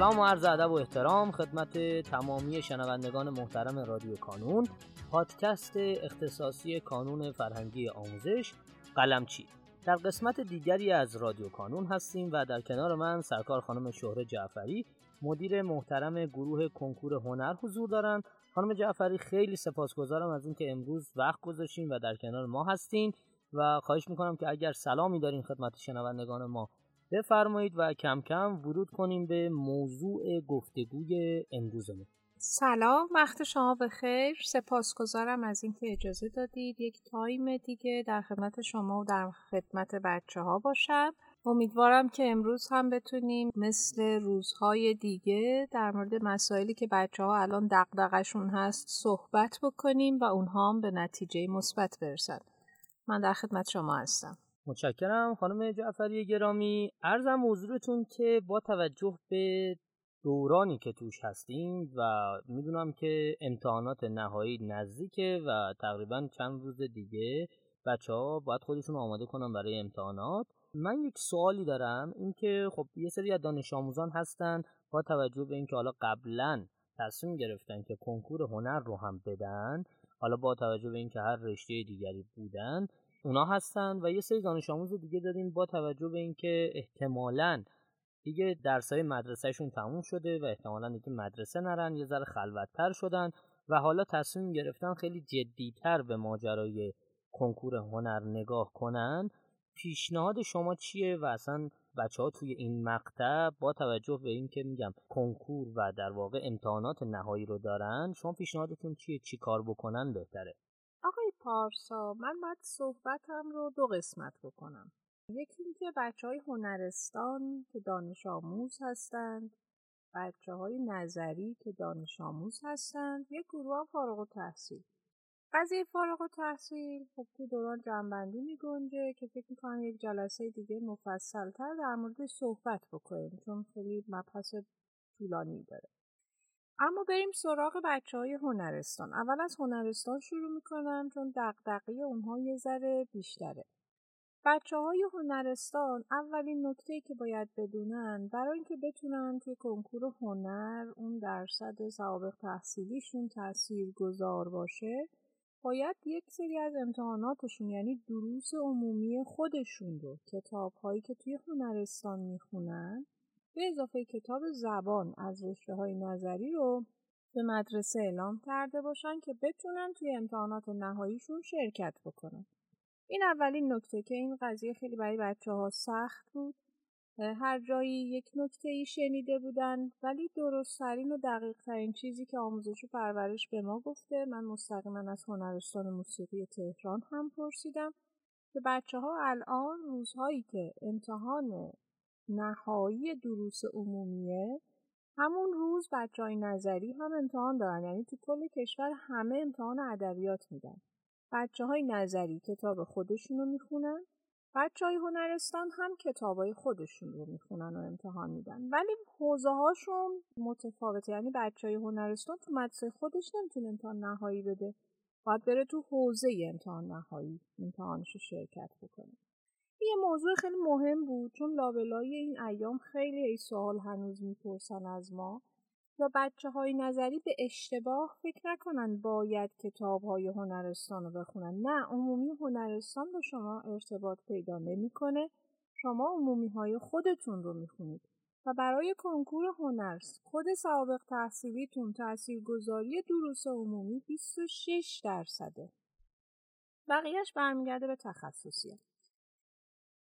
سلام و عرض ادب و احترام خدمت تمامی شنوندگان محترم رادیو کانون پادکست اختصاصی کانون فرهنگی آموزش قلمچی در قسمت دیگری از رادیو کانون هستیم و در کنار من سرکار خانم شهره جعفری مدیر محترم گروه کنکور هنر حضور دارند. خانم جعفری خیلی سپاسگزارم از اینکه امروز وقت گذاشتین و در کنار ما هستین و خواهش می‌کنم که اگر سلامی دارین خدمت شنوندگان ما بفرمایید و کم کم ورود کنیم به موضوع گفتگوی امروزمون. سلام وقت شما بخیر. سپاسگزارم از اینکه اجازه دادید. یک تایم دیگه در خدمت شما و در خدمت بچه ها باشم. امیدوارم که امروز هم بتونیم مثل روزهای دیگه در مورد مسائلی که بچه ها الان دقدقشون هست صحبت بکنیم و اونها هم به نتیجه مثبت برسن. من در خدمت شما هستم. متشکرم. خانم جعفری گرامی ارزم حضورتون که با توجه به دورانی که توش هستیم و می‌دونم که امتحانات نهایی نزدیکه و تقریبا چند روز دیگه بچه ها باید خودشون آماده کنن برای امتحانات. من یک سوالی دارم اینکه خب یه سری از دانش آموزان هستن با توجه به اینکه حالا قبلا تصمیم گرفتن که کنکور هنر رو هم بدن حالا با توجه به اینکه هر رشته دیگری بودن اونا هستن و یه سری دانش آموز دیگه داریم با توجه به اینکه احتمالاً دیگه درسای مدرسهشون تموم شده و احتمالا دیگه مدرسه نرن یه ذره خلوتتر شدن و حالا تصمیم گرفتن خیلی جدیتر به ماجرای کنکور هنر نگاه کنن. پیشنهاد شما چیه؟ و اصلا بچه ها توی این مقطع با توجه به اینکه میگم کنکور و در واقع امتحانات نهایی رو دارن شما پیشنهادتون چیه؟ چی کار بکنن بهتره؟ پارسا من باید صحبتم رو دو قسمت بکنم. یکی اینکه بچه های هنرستان که دانش آموز هستند بچه های نظری که دانش آموز هستند یک گروه هم فارغ و تحصیل قضیه فارغ و تحصیل خب تو دوران جنبندی می گنجه که فکر می‌کنم یک جلسه دیگه مفصلتر در مورد صحبت بکنیم چون خیلی مبحث طولانی داره. اما بریم سراغ بچه های هنرستان. اول از هنرستان شروع می‌کنم چون دقدقه اونها یه ذره بیشتره. بچه های هنرستان اولین نکته که باید بدونن برای اینکه بتونن توی کنکور هنر اون درصد سوابق تحصیلیشون تأثیر گذار باشه باید یک سری از امتحاناتشون یعنی دروس عمومی خودشون رو کتاب هایی که توی هنرستان می‌خونن به اضافه کتاب زبان از رشته های نظری رو به مدرسه اعلام کرده باشن که بتونن توی امتحانات نهاییشون شرکت بکنن. این اولین نکته که این قضیه خیلی برای بچه ها سخت بود هر جایی یک نکته ای شنیده بودن ولی درستترین و دقیق ترین چیزی که آموزش و پرورش به ما گفته من مستقیما از هنرستان موسیقی تهران هم پرسیدم که بچه ها الان روزهایی که امتحان نهایی دروس عمومیه. همون روز بچه نظری هم امتحان دارن. یعنی تو کل کشور همه امتحان ادبیات میدن. بچه های نظری کتاب خودشون رو می‌خونن. بچه های هنرستان هم کتاب های خودشون رو می‌خونن و امتحان میدن. ولی حوزه هاشون متفاوته. یعنی بچه های هنرستان تو مدرسه خودش نمی‌تونه امتحان نهایی بده. باید بره تو حوزه امتحان نهایی امتحانش شرکت بکنه. یه موضوع خیلی مهم بود چون لابلای این ایام خیلی ای سوال هنوز می‌پرسن از ما و بچه های نظری به اشتباه فکر نکنن باید کتاب های هنرستان رو بخونن. نه عمومی هنرستان با شما ارتباط پیدا نمی‌کنه. شما عمومی های خودتون رو می‌خونید و برای کنکور هنر کد سوابق تحصیلیتون تاثیرگذاری دروس عمومی 26 درصده. بقیهش برمیگرده به تخصصیه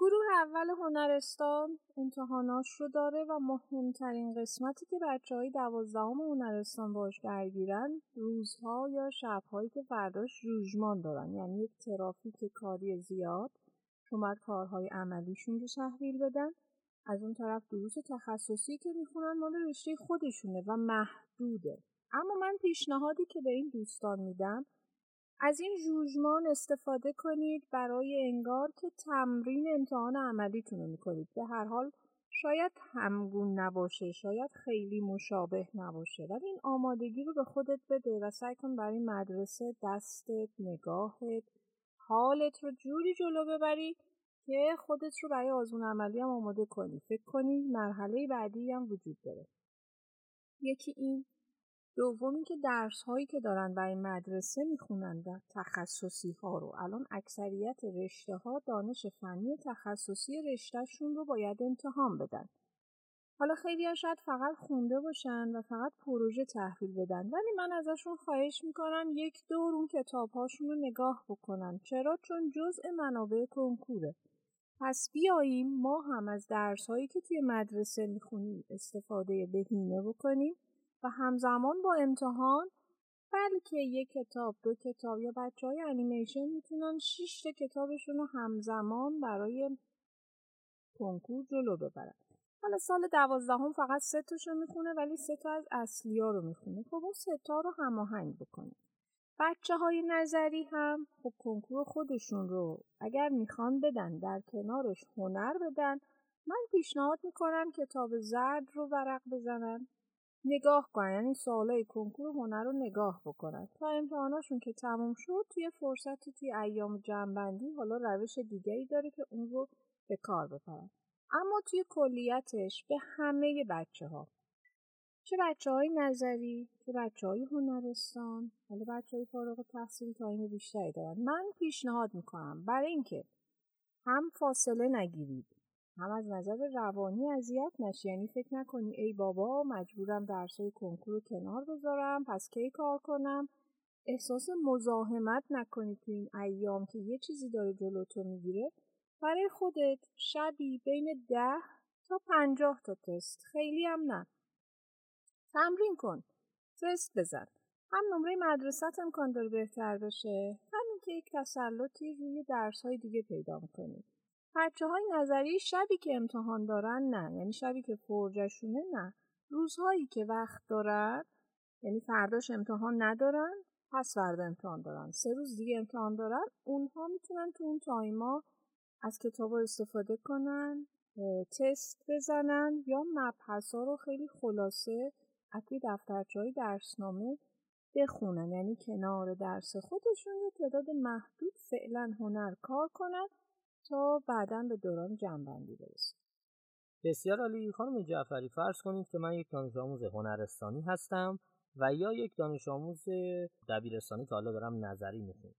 گروه اول هنرستان امتحاناش رو داره و مهمترین قسمتی که بچه های دوازدهم هنرستان باش درگیرن روزها یا شبهایی که فرداش جوجمان دارن. یعنی یک ترافیک کاری زیاد. چون باید کارهای عملیشون رو تحویل بدن. از اون طرف دروس تخصصی که می‌خونن مال رشته خودشونه و محدوده. اما من پیشنهادی که به این دوستان میدم از این جوجمان استفاده کنید برای انگار که تمرین امتحان عملیتون رو می‌کنید. به هر حال شاید همگون نباشه شاید خیلی مشابه نباشه ولی این آمادگی رو به خودت بده و سعی کن برای مدرسه دستت نگاهت حالت رو جوری جلو ببری که خودت رو برای آزمون عملی هم آماده کنی. فکر کنی مرحله بعدی هم وجود داره. یکی این دومی که درس هایی که دارن برای مدرسه می‌خونن و تخصصی ها رو. الان اکثریت رشته ها دانش فنی تخصصی رشتهشون رو باید امتحان بدن. حالا خیلی ها شاید فقط خونده باشن و فقط پروژه تحویل بدن ولی من ازشون خواهش می‌کنم یک دور اون کتاب هاشون رو نگاه بکنن. چرا؟ چون جزء منابع کنکوره. پس بیاییم ما هم از درس هایی که توی مدرسه می‌خونیم استفاده بهینه بکنیم. و همزمان با امتحان بلکه یک کتاب دو کتاب یا بچه های انیمیشن می‌تونن شیشت کتابشون رو همزمان برای کنکور جلو ببرن. حالا سال دوازدهم فقط سه تاشو می‌خونه ولی سه تا از اصلی ها رو می‌خونه. خب اون سه تا رو هماهنگ بکنه بچه های نظری هم خب کنکور خودشون رو اگر می‌خوان بدن در کنارش هنر بدن. من پیشنهاد می‌کنم کتاب زرد رو ورق بزنن. نگاه کنن یعنی سوالای کنکور هنر رو نگاه بکنن. تا امتحاناشون که تموم شد توی فرصتی توی ایام جنبندی حالا روش دیگری داره که اون رو به کار ببرن. اما توی کلیتش به همه بچه ها چه بچه های نظری؟ چه بچه های هنرستان؟ حالا بچه های فارغ تحصیل تایم بیشتری دارن. من پیشنهاد می‌کنم برای اینکه هم فاصله نگیرید. هم از نظر روانی اذیت نشی. یعنی فکر نکنی ای بابا مجبورم درسای کنکور رو کنار بذارم پس کی کار کنم؟ احساس مزاحمت نکنی تو این ایام که یه چیزی داره جلوتو می‌گیره. برای خودت شبی بین ده تا پنجاه تا تست. خیلی هم نه. تمرین کن. تست بزن. هم نمره مدرسه امکان داره بهتر بشه همین که یک تسلطی روی درس های دیگه پیدا می‌کنی بچه های نظری شبی که امتحان دارن نه. یعنی شبی که فرجشونه نه. روزهایی که وقت دارن یعنی فرداش امتحان ندارن پس فردا امتحان دارن. سه روز دیگه امتحان دارن اونها می‌تونن تو اون تایما از کتاب استفاده کنن تست بزنن یا مبحث ها رو خیلی خلاصه از توی دفترچه درسنامه بخونن. یعنی کنار درس خودشون یه تعداد محدود فعلا هنر کار کنن تا بعدا به دوران جنبندی برسن بسیار عالی. خانم جعفری فرض کنید که من یک دانش آموز هنرستانی هستم و یا یک دانش آموز دبیرستانی که حالا دارم نظری می‌خونم.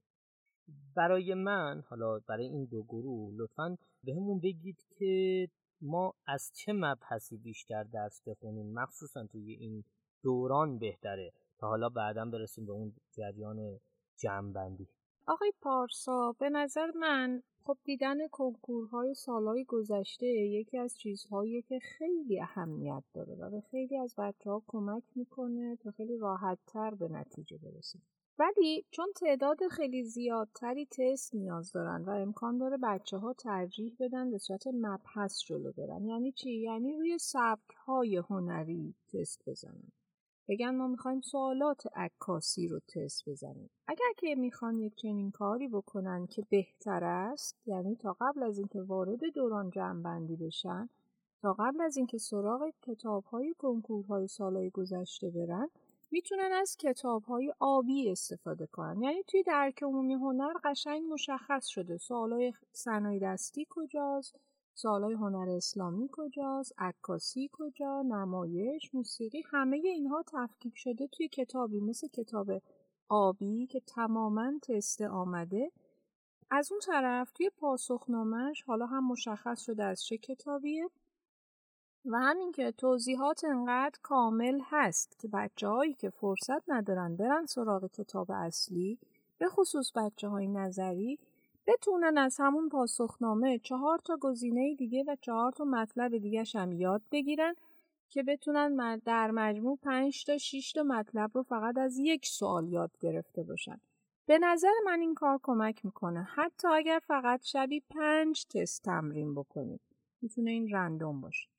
برای من حالا برای این دو گروه لطفا بهمون بگید که ما از چه مبحثی بیشتر درس بخونیم؟ مخصوصا توی این دوران بهتره تا حالا بعدا برسیم به اون جریان جمعبندی آقای پارسا به نظر من خب دیدن کنکورهای سالهای گذشته یکی از چیزهایی که خیلی اهمیت داره و به خیلی از بچه ها کمک می‌کنه تا خیلی راحت تر به نتیجه برسیم ولی چون تعداد خیلی زیادتری تست نیاز دارن و امکان داره بچه ها ترجیح بدن به صورت مبحث جلو برن. یعنی چی؟ یعنی روی سبک های هنری تست بزنن. بگن ما می‌خوایم سوالات عکاسی رو تست بزنیم. اگر که می‌خوان یک چنین کاری بکنن که بهتر است یعنی تا قبل از اینکه وارد دوران جمعبندی بشن تا قبل از اینکه سراغ کتاب های کنکورهای سالهای گذشته برن می‌تونن از کتاب های آبی استفاده کنن. یعنی توی درک عمومی هنر قشنگ مشخص شده سوالای صنایع دستی کجاست سالهای هنر اسلامی کجاست؟ عکاسی کجا؟ نمایش؟ موسیقی؟ همه اینها تفکیک شده توی کتابی مثل کتاب آبی که تماما تست آمده. از اون طرف توی پاسخنامهش حالا هم مشخص شده از چه کتابیه. و همین که توضیحات انقدر کامل هست که بچه هایی که فرصت ندارن برن سراغ کتاب اصلی به خصوص بچه های نظری بتونن از همون پاسخنامه چهار تا گزینه دیگه و چهار تا مطلب دیگه هم یاد بگیرن که بتونن در مجموع پنج تا 6 تا مطلب رو فقط از یک سوال یاد گرفته باشن. به نظر من این کار کمک می‌کنه حتی اگر فقط شبی پنج تست تمرین بکنید. می‌تونه این رندوم باشه.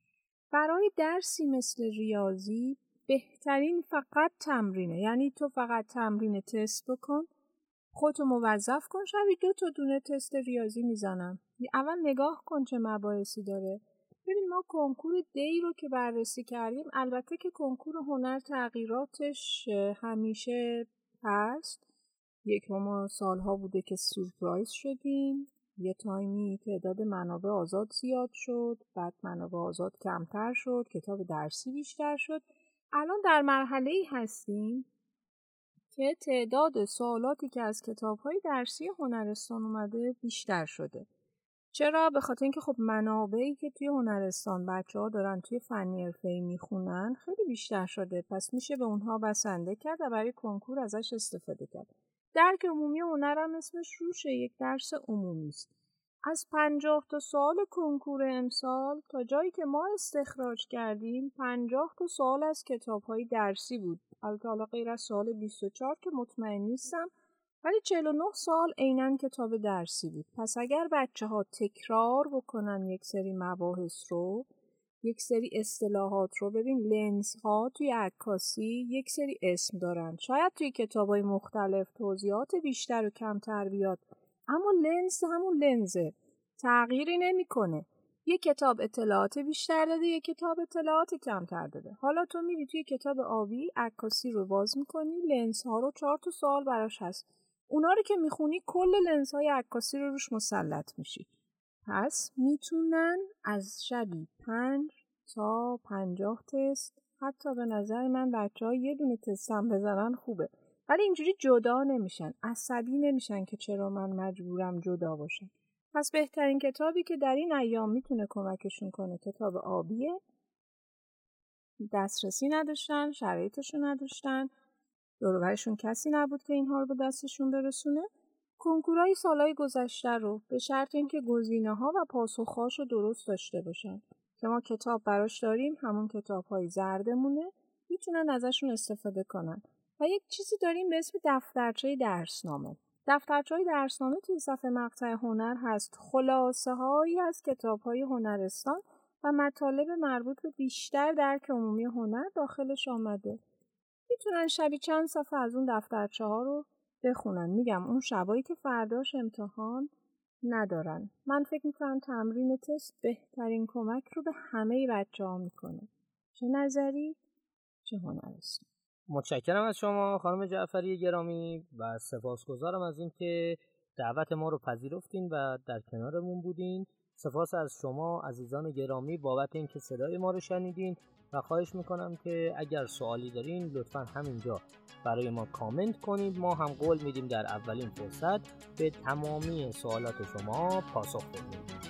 برای درسی مثل ریاضی بهترین فقط تمرینه یعنی تو فقط تمرین تست بکن خودتو موظف کن شبی دو تا دونه تست ریاضی می‌زنم. اول نگاه کن چه مباحثی داره. ببین ما کنکور دی رو که بررسی کردیم البته که کنکور هنر تغییراتش همیشه هست. یک ما سالها بوده که سورپرایز شدیم. یه تایمی تعداد منابع آزاد زیاد شد. بعد منابع آزاد کمتر شد. کتاب درسی بیشتر شد. الان در مرحله ای هستیم. که تعداد سوالاتی که از کتاب های درسی هنرستان اومده بیشتر شده. چرا؟ به خاطر اینکه خب منابعی که توی هنرستان بچه ها دارن توی فنی حرفه‌ای می‌خونن خیلی بیشتر شده پس میشه به اونها بسنده کرد و برای کنکور ازش استفاده کرد. درک عمومی هنرم اسمش روشه یک درس عمومی است. از پنجاه تا سوال کنکور امسال تا جایی که ما استخراج کردیم پنجاه تا سوال از کتاب های درسی بود. البته حالا غیر از سوال 24 که مطمئن نیستم ولی 49 سال عینا کتاب درسی بود. پس اگر بچه ها تکرار بکنن یک سری مباحث رو یک سری اصطلاحات رو ببین لنز ها توی عکاسی یک سری اسم دارن. شاید توی کتاب های مختلف توضیحات بیشتر و کمتر بیاد. اما لنز همون لنزه. تغییری نمی‌کنه. یه کتاب اطلاعات بیشتر داده یه کتاب اطلاعات کمتر داده. حالا تو میری توی کتاب آبی عکاسی رو باز می‌کنی لنز ها رو چهار تا سوال براش هست. اونا رو که می‌خونی کل لنز های عکاسی رو روش مسلط میشی. پس می‌تونن از شبی پنج تا پنجاه تست. حتی به نظر من بچه ها یه دونه تستم بزنن خوبه. ولی اینجوری جدا نمیشن. عصبی نمیشن که چرا من مجبورم جدا باشم. پس بهترین کتابی که در این ایام می‌تونه کمکشون کنه کتاب آبیه. دسترسی نداشتن شرایطشون نداشتن. دوروبرشون کسی نبود که اینها رو به دستشون برسونه. کنکورای سالهای گذشته رو به شرط اینکه گزینه ها و پاسخهاش رو درست داشته باشن. که ما کتاب براش داریم همون کتاب های زردمونه. می‌تونن ازشون استفاده کنن. و یک چیزی داریم به اسم دفترچه درسنامه. دفترچه درسنامه توی صفحه مقطع هنر هست. خلاصه هایی از کتاب های هنرستان و مطالب مربوط به بیشتر درک عمومی هنر داخلش آمده. می‌تونن شبی چند صفحه از اون دفترچه ها رو بخونن. میگم اون شبایی که فرداش امتحان ندارن. من فکر می‌کنم تمرین تست بهترین کمک رو به همه بچه ها می‌کنه. چه نظری؟ چه هنرستان؟ متشکرم از شما خانم جعفری گرامی و سپاسگزارم از اینکه دعوت ما رو پذیرفتین و در کنارمون بودین. سپاس از شما عزیزان گرامی بابت اینکه صدای ما رو شنیدین و خواهش می‌کنم که اگر سوالی دارین لطفا همینجا برای ما کامنت کنید ما هم قول میدیم در اولین فرصت به تمامی سوالات شما پاسخ بدیم.